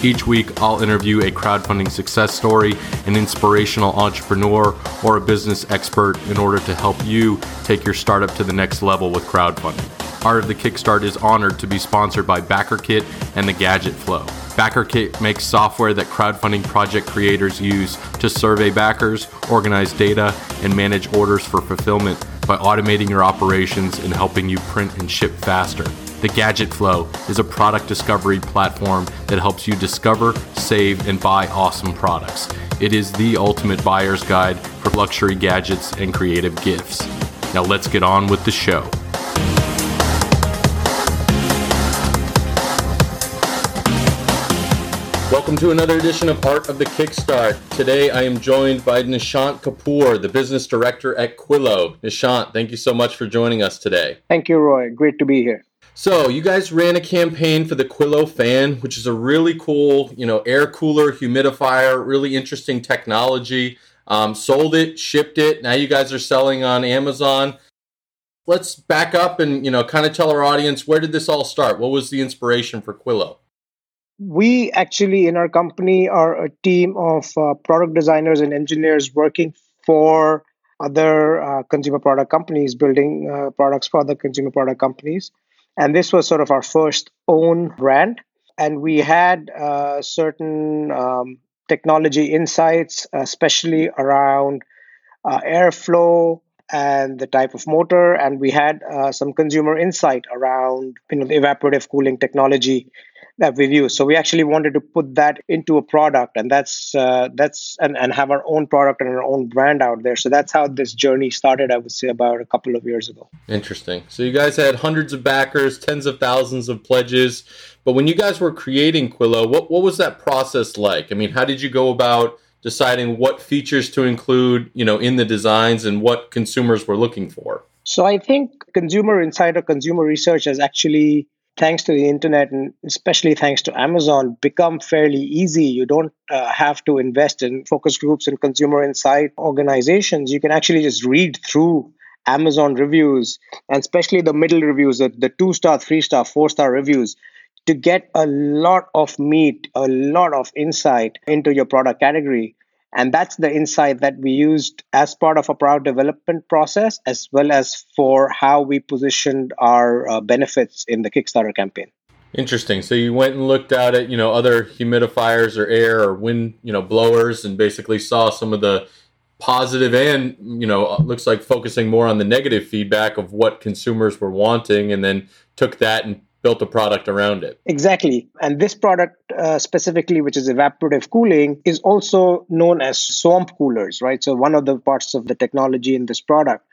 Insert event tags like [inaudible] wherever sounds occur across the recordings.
Each week, I'll interview a crowdfunding success story, an inspirational entrepreneur, or a business expert in order to help you take your startup to the next level with crowdfunding. Art of the Kickstart is honored to be sponsored by BackerKit and the Gadget Flow. BackerKit makes software that crowdfunding project creators use to survey backers, organize data, and manage orders for fulfillment by automating your operations and helping you print and ship faster. The Gadget Flow is a product discovery platform that helps you discover, save, and buy awesome products. It is the ultimate buyer's guide for luxury gadgets and creative gifts. Now let's get on with the show. Welcome to another edition of Art of the Kickstart. Today I am joined by Nishant Kapoor, the business director at Quilo. Nishant, thank you so much for joining us today. Thank you, Roy. Great to be here. So you guys ran a campaign for the Quilo fan, which is a really cool, you know, air cooler, humidifier, really interesting technology. Um, sold it, shipped it. Now you guys are selling on Amazon. Let's back up and you know, kind of tell our audience where did this all start? What was the inspiration for Quilo? We actually, in our company, are a team of uh, product designers and engineers working for other uh, consumer product companies, building uh, products for other consumer product companies. And this was sort of our first own brand. And we had uh, certain um, technology insights, especially around uh, airflow and the type of motor. And we had uh, some consumer insight around you know, the evaporative cooling technology that we've used. So we actually wanted to put that into a product, and that's uh, that's and, and have our own product and our own brand out there. So that's how this journey started. I would say about a couple of years ago. Interesting. So you guys had hundreds of backers, tens of thousands of pledges, but when you guys were creating Quilo, what what was that process like? I mean, how did you go about deciding what features to include, you know, in the designs and what consumers were looking for? So I think consumer insight or consumer research has actually thanks to the internet and especially thanks to Amazon, become fairly easy. You don't uh, have to invest in focus groups and consumer insight organizations. You can actually just read through Amazon reviews and especially the middle reviews, the, the two star, three star, four star reviews to get a lot of meat, a lot of insight into your product category. And that's the insight that we used as part of a product development process, as well as for how we positioned our uh, benefits in the Kickstarter campaign. Interesting. So you went and looked at it, you know, other humidifiers or air or wind, you know, blowers, and basically saw some of the positive and you know looks like focusing more on the negative feedback of what consumers were wanting, and then took that and built a product around it. Exactly. And this product uh, specifically, which is evaporative cooling, is also known as swamp coolers, right? So, one of the parts of the technology in this product.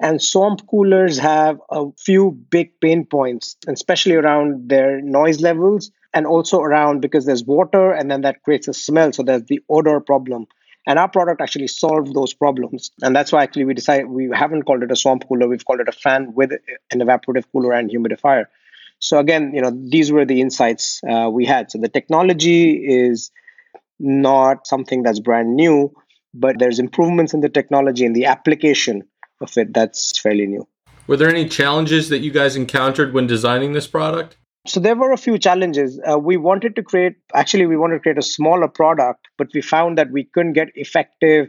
And swamp coolers have a few big pain points, especially around their noise levels and also around because there's water and then that creates a smell. So, there's the odor problem. And our product actually solved those problems. And that's why actually we decided we haven't called it a swamp cooler, we've called it a fan with an evaporative cooler and humidifier so again, you know, these were the insights uh, we had. So the technology is not something that's brand new, but there's improvements in the technology and the application of it that's fairly new. Were there any challenges that you guys encountered when designing this product? So there were a few challenges. Uh, we wanted to create, actually, we wanted to create a smaller product, but we found that we couldn't get effective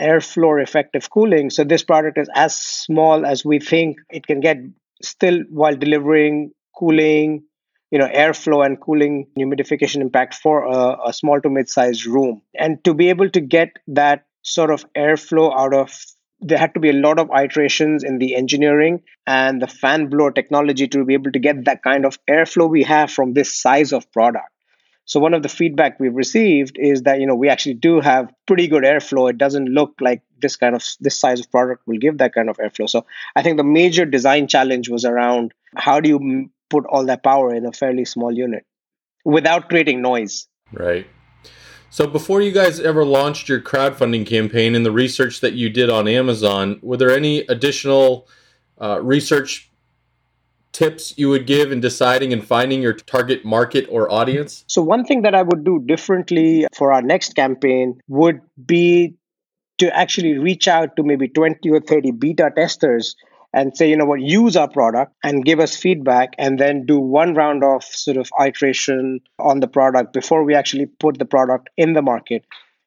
airflow effective cooling. So this product is as small as we think it can get, still while delivering cooling, you know, airflow and cooling humidification impact for a, a small to mid-sized room. And to be able to get that sort of airflow out of there had to be a lot of iterations in the engineering and the fan blower technology to be able to get that kind of airflow we have from this size of product. So one of the feedback we've received is that you know we actually do have pretty good airflow. It doesn't look like this kind of this size of product will give that kind of airflow. So I think the major design challenge was around how do you put all that power in a fairly small unit without creating noise. Right. So before you guys ever launched your crowdfunding campaign and the research that you did on Amazon, were there any additional uh, research tips you would give in deciding and finding your target market or audience? So, one thing that I would do differently for our next campaign would be to actually reach out to maybe 20 or 30 beta testers and say, you know what, use our product and give us feedback, and then do one round of sort of iteration on the product before we actually put the product in the market.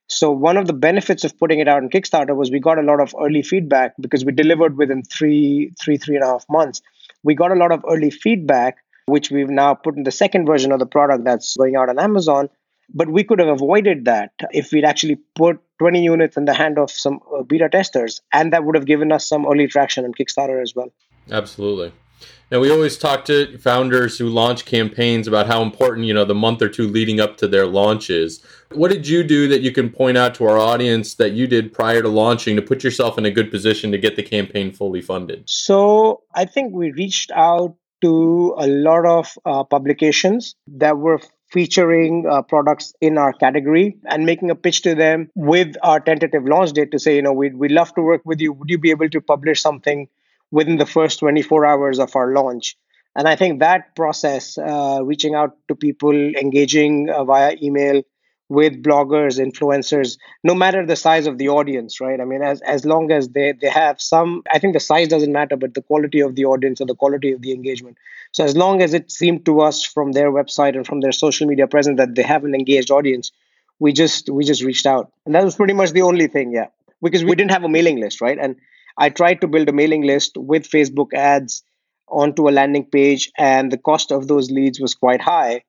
So one of the benefits of putting it out on Kickstarter was we got a lot of early feedback because we delivered within three, three, three and a half months. We got a lot of early feedback, which we've now put in the second version of the product that's going out on Amazon. But we could have avoided that if we'd actually put 20 units in the hand of some uh, beta testers, and that would have given us some early traction on Kickstarter as well. Absolutely. Now we always talk to founders who launch campaigns about how important, you know, the month or two leading up to their launches. What did you do that you can point out to our audience that you did prior to launching to put yourself in a good position to get the campaign fully funded? So, I think we reached out to a lot of uh, publications that were featuring uh, products in our category and making a pitch to them with our tentative launch date to say, you know, we'd, we'd love to work with you. Would you be able to publish something within the first 24 hours of our launch? And I think that process, uh, reaching out to people, engaging uh, via email, with bloggers influencers no matter the size of the audience right? I mean as as long as they they have some i think the size doesn't matter but the quality of the audience or the quality of the engagement. So as long as it seemed to us from their website and from their social media presence that they have an engaged audience we just we just reached out. And that was pretty much the only thing yeah. Because we didn't have a mailing list right? And i tried to build a mailing list with facebook ads onto a landing page and the cost of those leads was quite high.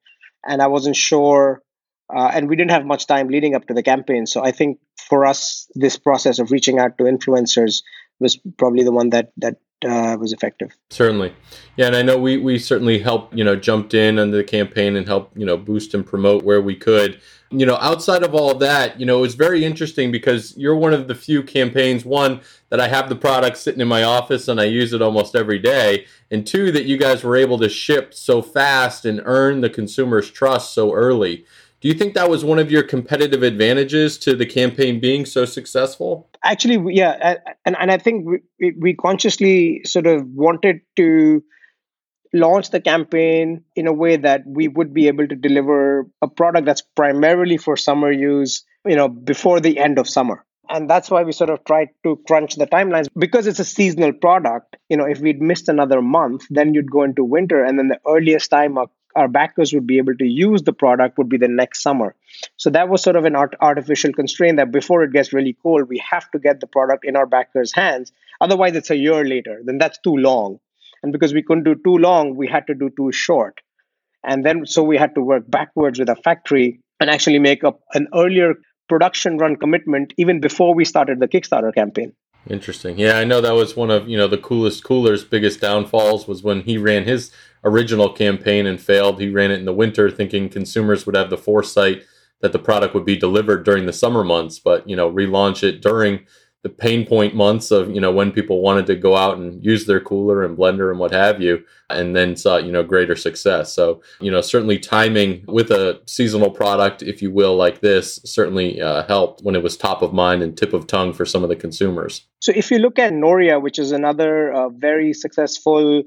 And i wasn't sure uh, and we didn't have much time leading up to the campaign. So I think for us, this process of reaching out to influencers was probably the one that that uh, was effective. Certainly, yeah, and I know we we certainly helped you know jumped in under the campaign and helped you know boost and promote where we could. You know, outside of all that, you know, it was very interesting because you're one of the few campaigns. One that I have the product sitting in my office and I use it almost every day, and two that you guys were able to ship so fast and earn the consumer's trust so early. Do you think that was one of your competitive advantages to the campaign being so successful? Actually, yeah, and and I think we, we consciously sort of wanted to launch the campaign in a way that we would be able to deliver a product that's primarily for summer use, you know, before the end of summer. And that's why we sort of tried to crunch the timelines because it's a seasonal product. You know, if we'd missed another month, then you'd go into winter, and then the earliest time a our backers would be able to use the product would be the next summer. So that was sort of an art- artificial constraint that before it gets really cold, we have to get the product in our backers' hands. Otherwise, it's a year later. Then that's too long. And because we couldn't do too long, we had to do too short. And then so we had to work backwards with a factory and actually make up an earlier production run commitment even before we started the Kickstarter campaign. Interesting. Yeah, I know that was one of, you know, the coolest cooler's biggest downfalls was when he ran his original campaign and failed. He ran it in the winter thinking consumers would have the foresight that the product would be delivered during the summer months, but, you know, relaunch it during the pain point months of you know when people wanted to go out and use their cooler and blender and what have you and then saw you know greater success so you know certainly timing with a seasonal product if you will like this certainly uh, helped when it was top of mind and tip of tongue for some of the consumers so if you look at noria which is another uh, very successful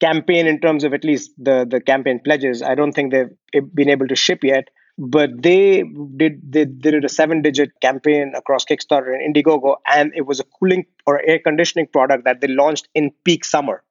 campaign in terms of at least the the campaign pledges i don't think they've eh, been able to ship yet but they did they did a seven digit campaign across Kickstarter and Indiegogo, and it was a cooling or air conditioning product that they launched in peak summer.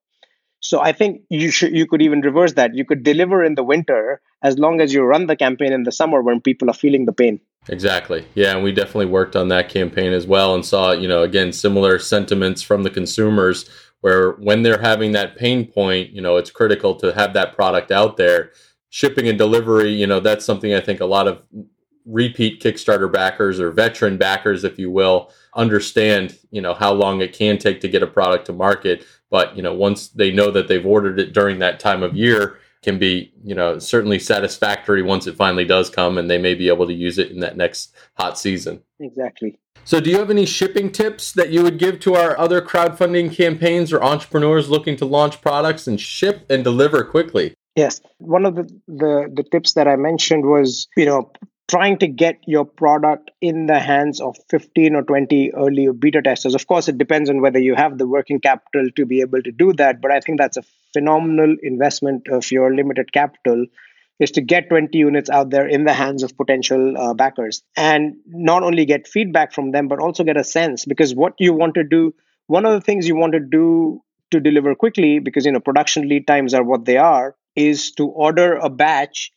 So I think you should you could even reverse that. You could deliver in the winter as long as you run the campaign in the summer when people are feeling the pain. Exactly. Yeah, and we definitely worked on that campaign as well and saw, you know, again similar sentiments from the consumers where when they're having that pain point, you know, it's critical to have that product out there shipping and delivery, you know, that's something I think a lot of repeat Kickstarter backers or veteran backers, if you will, understand, you know, how long it can take to get a product to market. But, you know, once they know that they've ordered it during that time of year, can be, you know, certainly satisfactory once it finally does come and they may be able to use it in that next hot season. Exactly. So, do you have any shipping tips that you would give to our other crowdfunding campaigns or entrepreneurs looking to launch products and ship and deliver quickly? Yes. One of the, the, the tips that I mentioned was, you know, trying to get your product in the hands of 15 or 20 early beta testers. Of course, it depends on whether you have the working capital to be able to do that, but I think that's a phenomenal investment of your limited capital is to get 20 units out there in the hands of potential uh, backers. And not only get feedback from them but also get a sense because what you want to do one of the things you want to do to deliver quickly because you know production lead times are what they are is to order a batch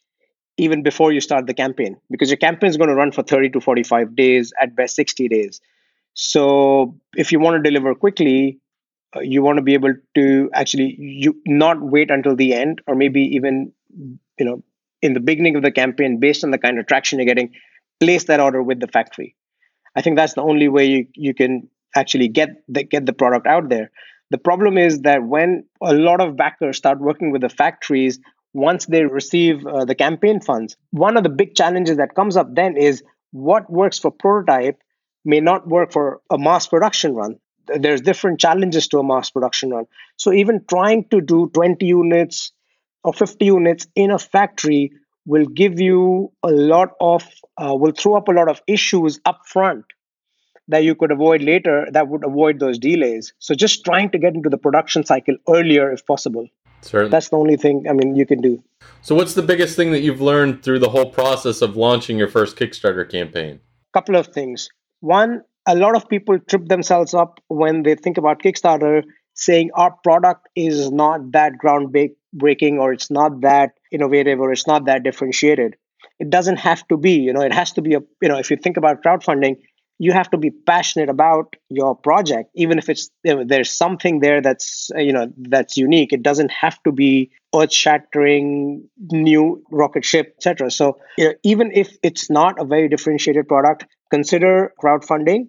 even before you start the campaign because your campaign is going to run for 30 to 45 days at best 60 days. So if you want to deliver quickly you want to be able to actually you not wait until the end or maybe even you know in the beginning of the campaign based on the kind of traction you're getting place that order with the factory. I think that's the only way you, you can actually get the, get the product out there. The problem is that when a lot of backers start working with the factories once they receive uh, the campaign funds one of the big challenges that comes up then is what works for prototype may not work for a mass production run there's different challenges to a mass production run. So even trying to do 20 units or 50 units in a factory will give you a lot of uh, will throw up a lot of issues up front that you could avoid later that would avoid those delays. So just trying to get into the production cycle earlier if possible. Certainly. that's the only thing i mean you can do. So what's the biggest thing that you've learned through the whole process of launching your first kickstarter campaign? Couple of things. One a lot of people trip themselves up when they think about kickstarter saying our product is not that groundbreaking or it's not that innovative or it's not that differentiated. It doesn't have to be you know it has to be a you know if you think about crowdfunding you have to be passionate about your project even if it's you know, there's something there that's you know that's unique. It doesn't have to be earth shattering new rocket ship etc so you know, even if it's not a very differentiated product consider crowdfunding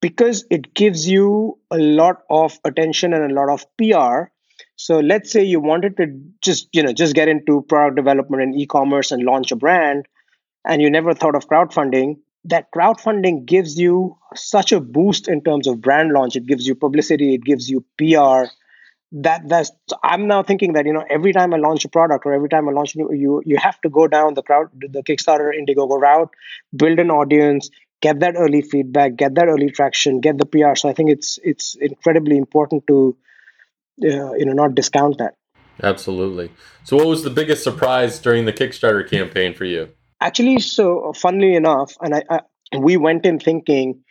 because it gives you a lot of attention and a lot of PR. So let's say you wanted to just, you know, just get into product development and e-commerce and launch a brand and you never thought of crowdfunding, that crowdfunding gives you such a boost in terms of brand launch. It gives you publicity, it gives you PR. That that's I'm now thinking that you know every time I launch a product or every time I launch new, you you have to go down the crowd the Kickstarter Indiegogo route, build an audience, get that early feedback, get that early traction, get the PR. So I think it's it's incredibly important to uh, you know not discount that. Absolutely. So what was the biggest surprise during the Kickstarter campaign for you? Actually, so funnily enough, and I, I we went in thinking.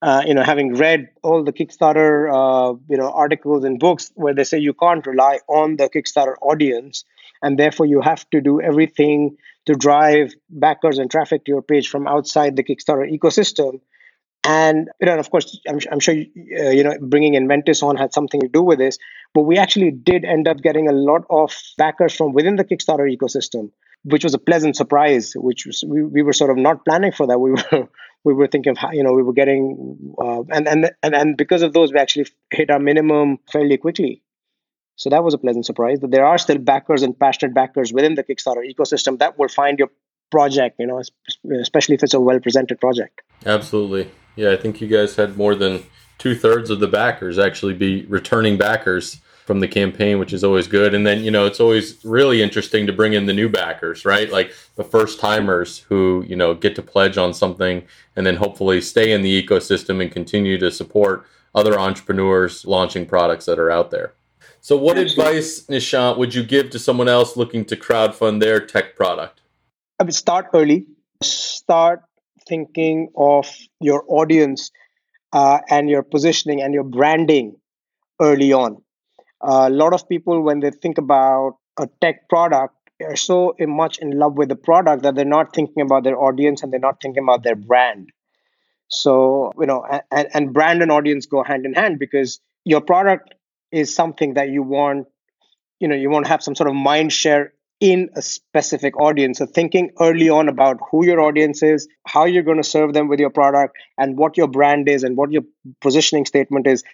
Uh, you know, having read all the Kickstarter, uh, you know, articles and books where they say you can't rely on the Kickstarter audience, and therefore you have to do everything to drive backers and traffic to your page from outside the Kickstarter ecosystem. And you know, of course, I'm, I'm sure uh, you know bringing Inventus on had something to do with this. But we actually did end up getting a lot of backers from within the Kickstarter ecosystem, which was a pleasant surprise. Which was, we, we were sort of not planning for that. We were [laughs] we were thinking of how, you know we were getting uh, and, and and and because of those, we actually hit our minimum fairly quickly. So that was a pleasant surprise that there are still backers and passionate backers within the Kickstarter ecosystem that will find your project, you know, especially if it's a well presented project. Absolutely. Yeah, I think you guys had more than two thirds of the backers actually be returning backers from the campaign, which is always good. And then, you know, it's always really interesting to bring in the new backers, right? Like the first timers who, you know, get to pledge on something and then hopefully stay in the ecosystem and continue to support other entrepreneurs launching products that are out there. So, what advice, Nishant, would you give to someone else looking to crowdfund their tech product? I would start early. Start thinking of your audience uh, and your positioning and your branding early on. Uh, a lot of people, when they think about a tech product, are so much in love with the product that they're not thinking about their audience and they're not thinking about their brand. So, you know, and, and brand and audience go hand in hand because your product is something that you want you know you want to have some sort of mind share in a specific audience. So thinking early on about who your audience is how you're going to serve them with your product and what your brand is and what your positioning statement is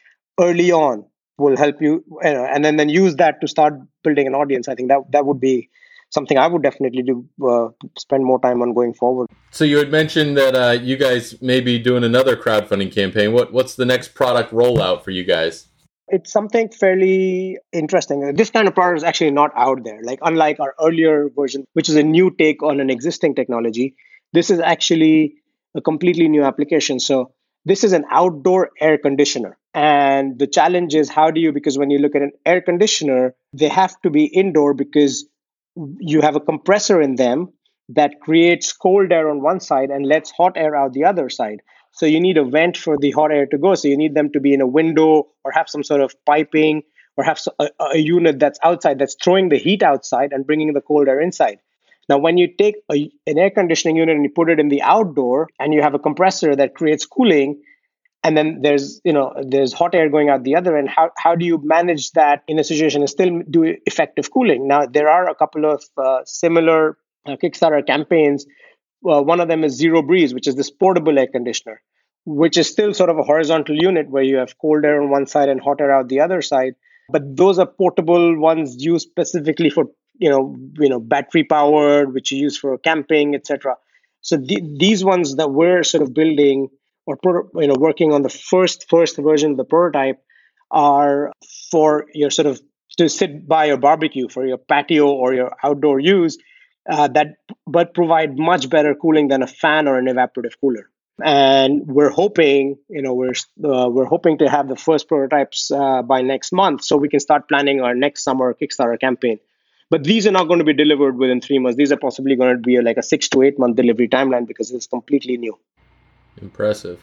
early on will help you, and then then use that to start building an audience. I think that that would be something i would definitely do uh, spend more time on going forward. So you had mentioned that uh, you guys may be doing another crowdfunding campaign. What what's the next product rollout for you guys it's something fairly interesting. This kind of product is actually not out there. Like unlike our earlier version, which is a new take on an existing technology, this is actually a completely new application. So this is an outdoor air conditioner. And the challenge is how do you, because when you look at an air conditioner, they have to be indoor because you have a compressor in them that creates cold air on one side and lets hot air out the other side. So you need a vent for the hot air to go. So you need them to be in a window or have some sort of piping or have a, a unit that's outside that's throwing the heat outside and bringing the cold air inside. Now, when you take a, an air conditioning unit and you put it in the outdoor and you have a compressor that creates cooling, and then there's you know there's hot air going out the other end how, how do you manage that in a situation and still do effective cooling now there are a couple of uh, similar uh, kickstarter campaigns well, one of them is zero breeze which is this portable air conditioner which is still sort of a horizontal unit where you have cold air on one side and hot air out the other side. But those are portable ones used specifically for you know you know battery powered which you use for camping etc so the, these ones that we're sort of building or you know working on the first first version of the prototype are for your sort of to sit by your barbecue for your patio or your outdoor use uh, that but provide much better cooling than a fan or an evaporative cooler and we're hoping you know we're uh, we're hoping to have the first prototypes uh, by next month so we can start planning our next summer kickstarter campaign but these are not going to be delivered within three months these are possibly going to be like a six to eight month delivery timeline because it's completely new Impressive.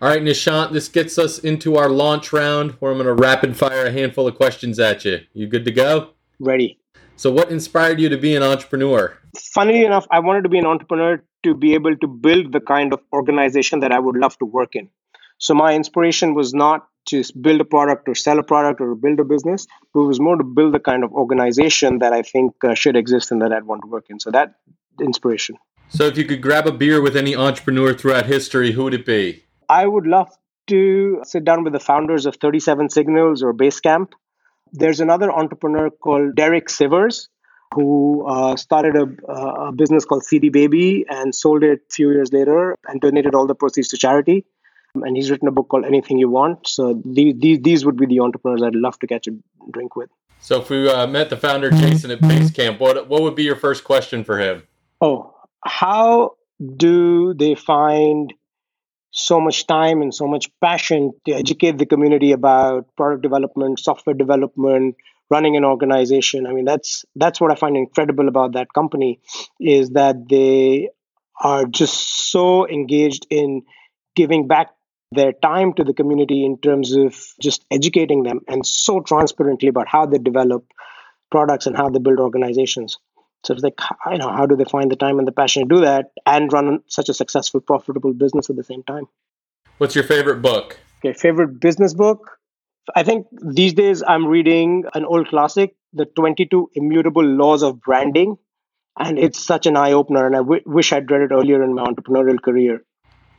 All right, Nishant, this gets us into our launch round where I'm going to rapid fire a handful of questions at you. You good to go? Ready. So, what inspired you to be an entrepreneur? Funnily enough, I wanted to be an entrepreneur to be able to build the kind of organization that I would love to work in. So, my inspiration was not to build a product or sell a product or build a business, but it was more to build the kind of organization that I think uh, should exist and that I'd want to work in. So, that inspiration. So, if you could grab a beer with any entrepreneur throughout history, who would it be? I would love to sit down with the founders of 37 Signals or Basecamp. There's another entrepreneur called Derek Sivers who uh, started a, a, business called CD Baby and sold it a few years later and donated all the proceeds to charity. And he's written a book called Anything You Want. So these, these, these would be the entrepreneurs I'd love to catch a drink with. So if we uh, met the founder Jason at Basecamp, what what would be your first question for him? Oh, how do they find so much time and so much passion to educate the community about product development, software development, running an organization? I mean, that's that's what I find incredible about that company is that they are just so engaged in giving back their time to the community in terms of just educating them and so transparently about how they develop products and how they build organizations. So it's like, you know, how do they find the time and the passion to do that and run such a successful, profitable business at the same time? What's your favorite book? Okay, favorite business book? I think these days I'm reading an old classic, The 22 Immutable Laws of Branding. And it's such an eye opener. And I w- wish I'd read it earlier in my entrepreneurial career.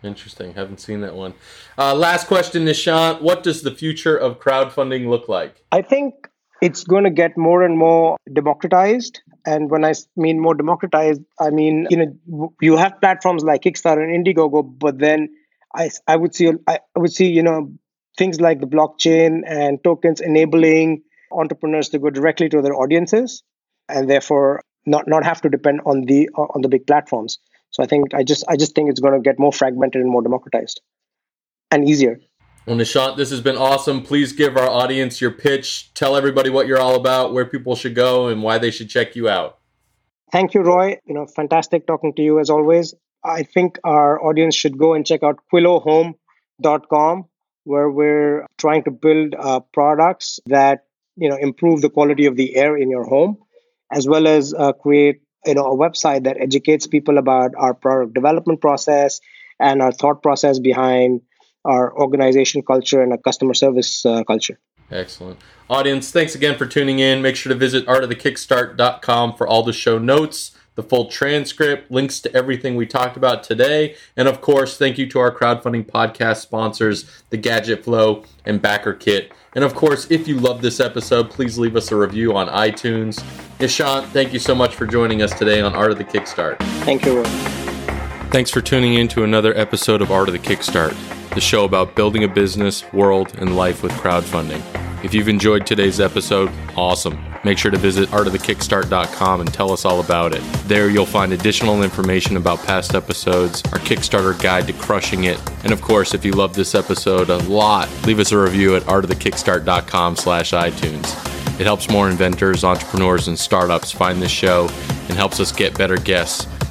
Interesting. Haven't seen that one. Uh, last question, Nishant. What does the future of crowdfunding look like? I think it's going to get more and more democratized. And when I mean more democratized, I mean, you know, you have platforms like Kickstarter and Indiegogo, but then I, I would see, I would see, you know, things like the blockchain and tokens enabling entrepreneurs to go directly to their audiences and therefore not, not have to depend on the, uh, on the big platforms. So I think, I just, I just think it's going to get more fragmented and more democratized and easier. Well, Nishant, this has been awesome. Please give our audience your pitch. Tell everybody what you're all about, where people should go, and why they should check you out. Thank you, Roy. You know, fantastic talking to you as always. I think our audience should go and check out quilohome.com, where we're trying to build uh, products that you know improve the quality of the air in your home, as well as uh, create you know a website that educates people about our product development process and our thought process behind our organization culture and a customer service uh, culture. Excellent. Audience, thanks again for tuning in. Make sure to visit artofthekickstart.com for all the show notes, the full transcript, links to everything we talked about today. And of course, thank you to our crowdfunding podcast sponsors, the Gadget Flow and Backer Kit. And of course, if you love this episode, please leave us a review on iTunes. Nishant, thank you so much for joining us today on Art of the Kickstart. Thank you. Thanks for tuning in to another episode of Art of the Kickstart the show about building a business, world, and life with crowdfunding. If you've enjoyed today's episode, awesome. make sure to visit artofthekickstart.com and tell us all about it. There you'll find additional information about past episodes, our Kickstarter guide to crushing it, and of course, if you love this episode a lot, leave us a review at artofthekickstart.com slash iTunes. It helps more inventors, entrepreneurs, and startups find this show and helps us get better guests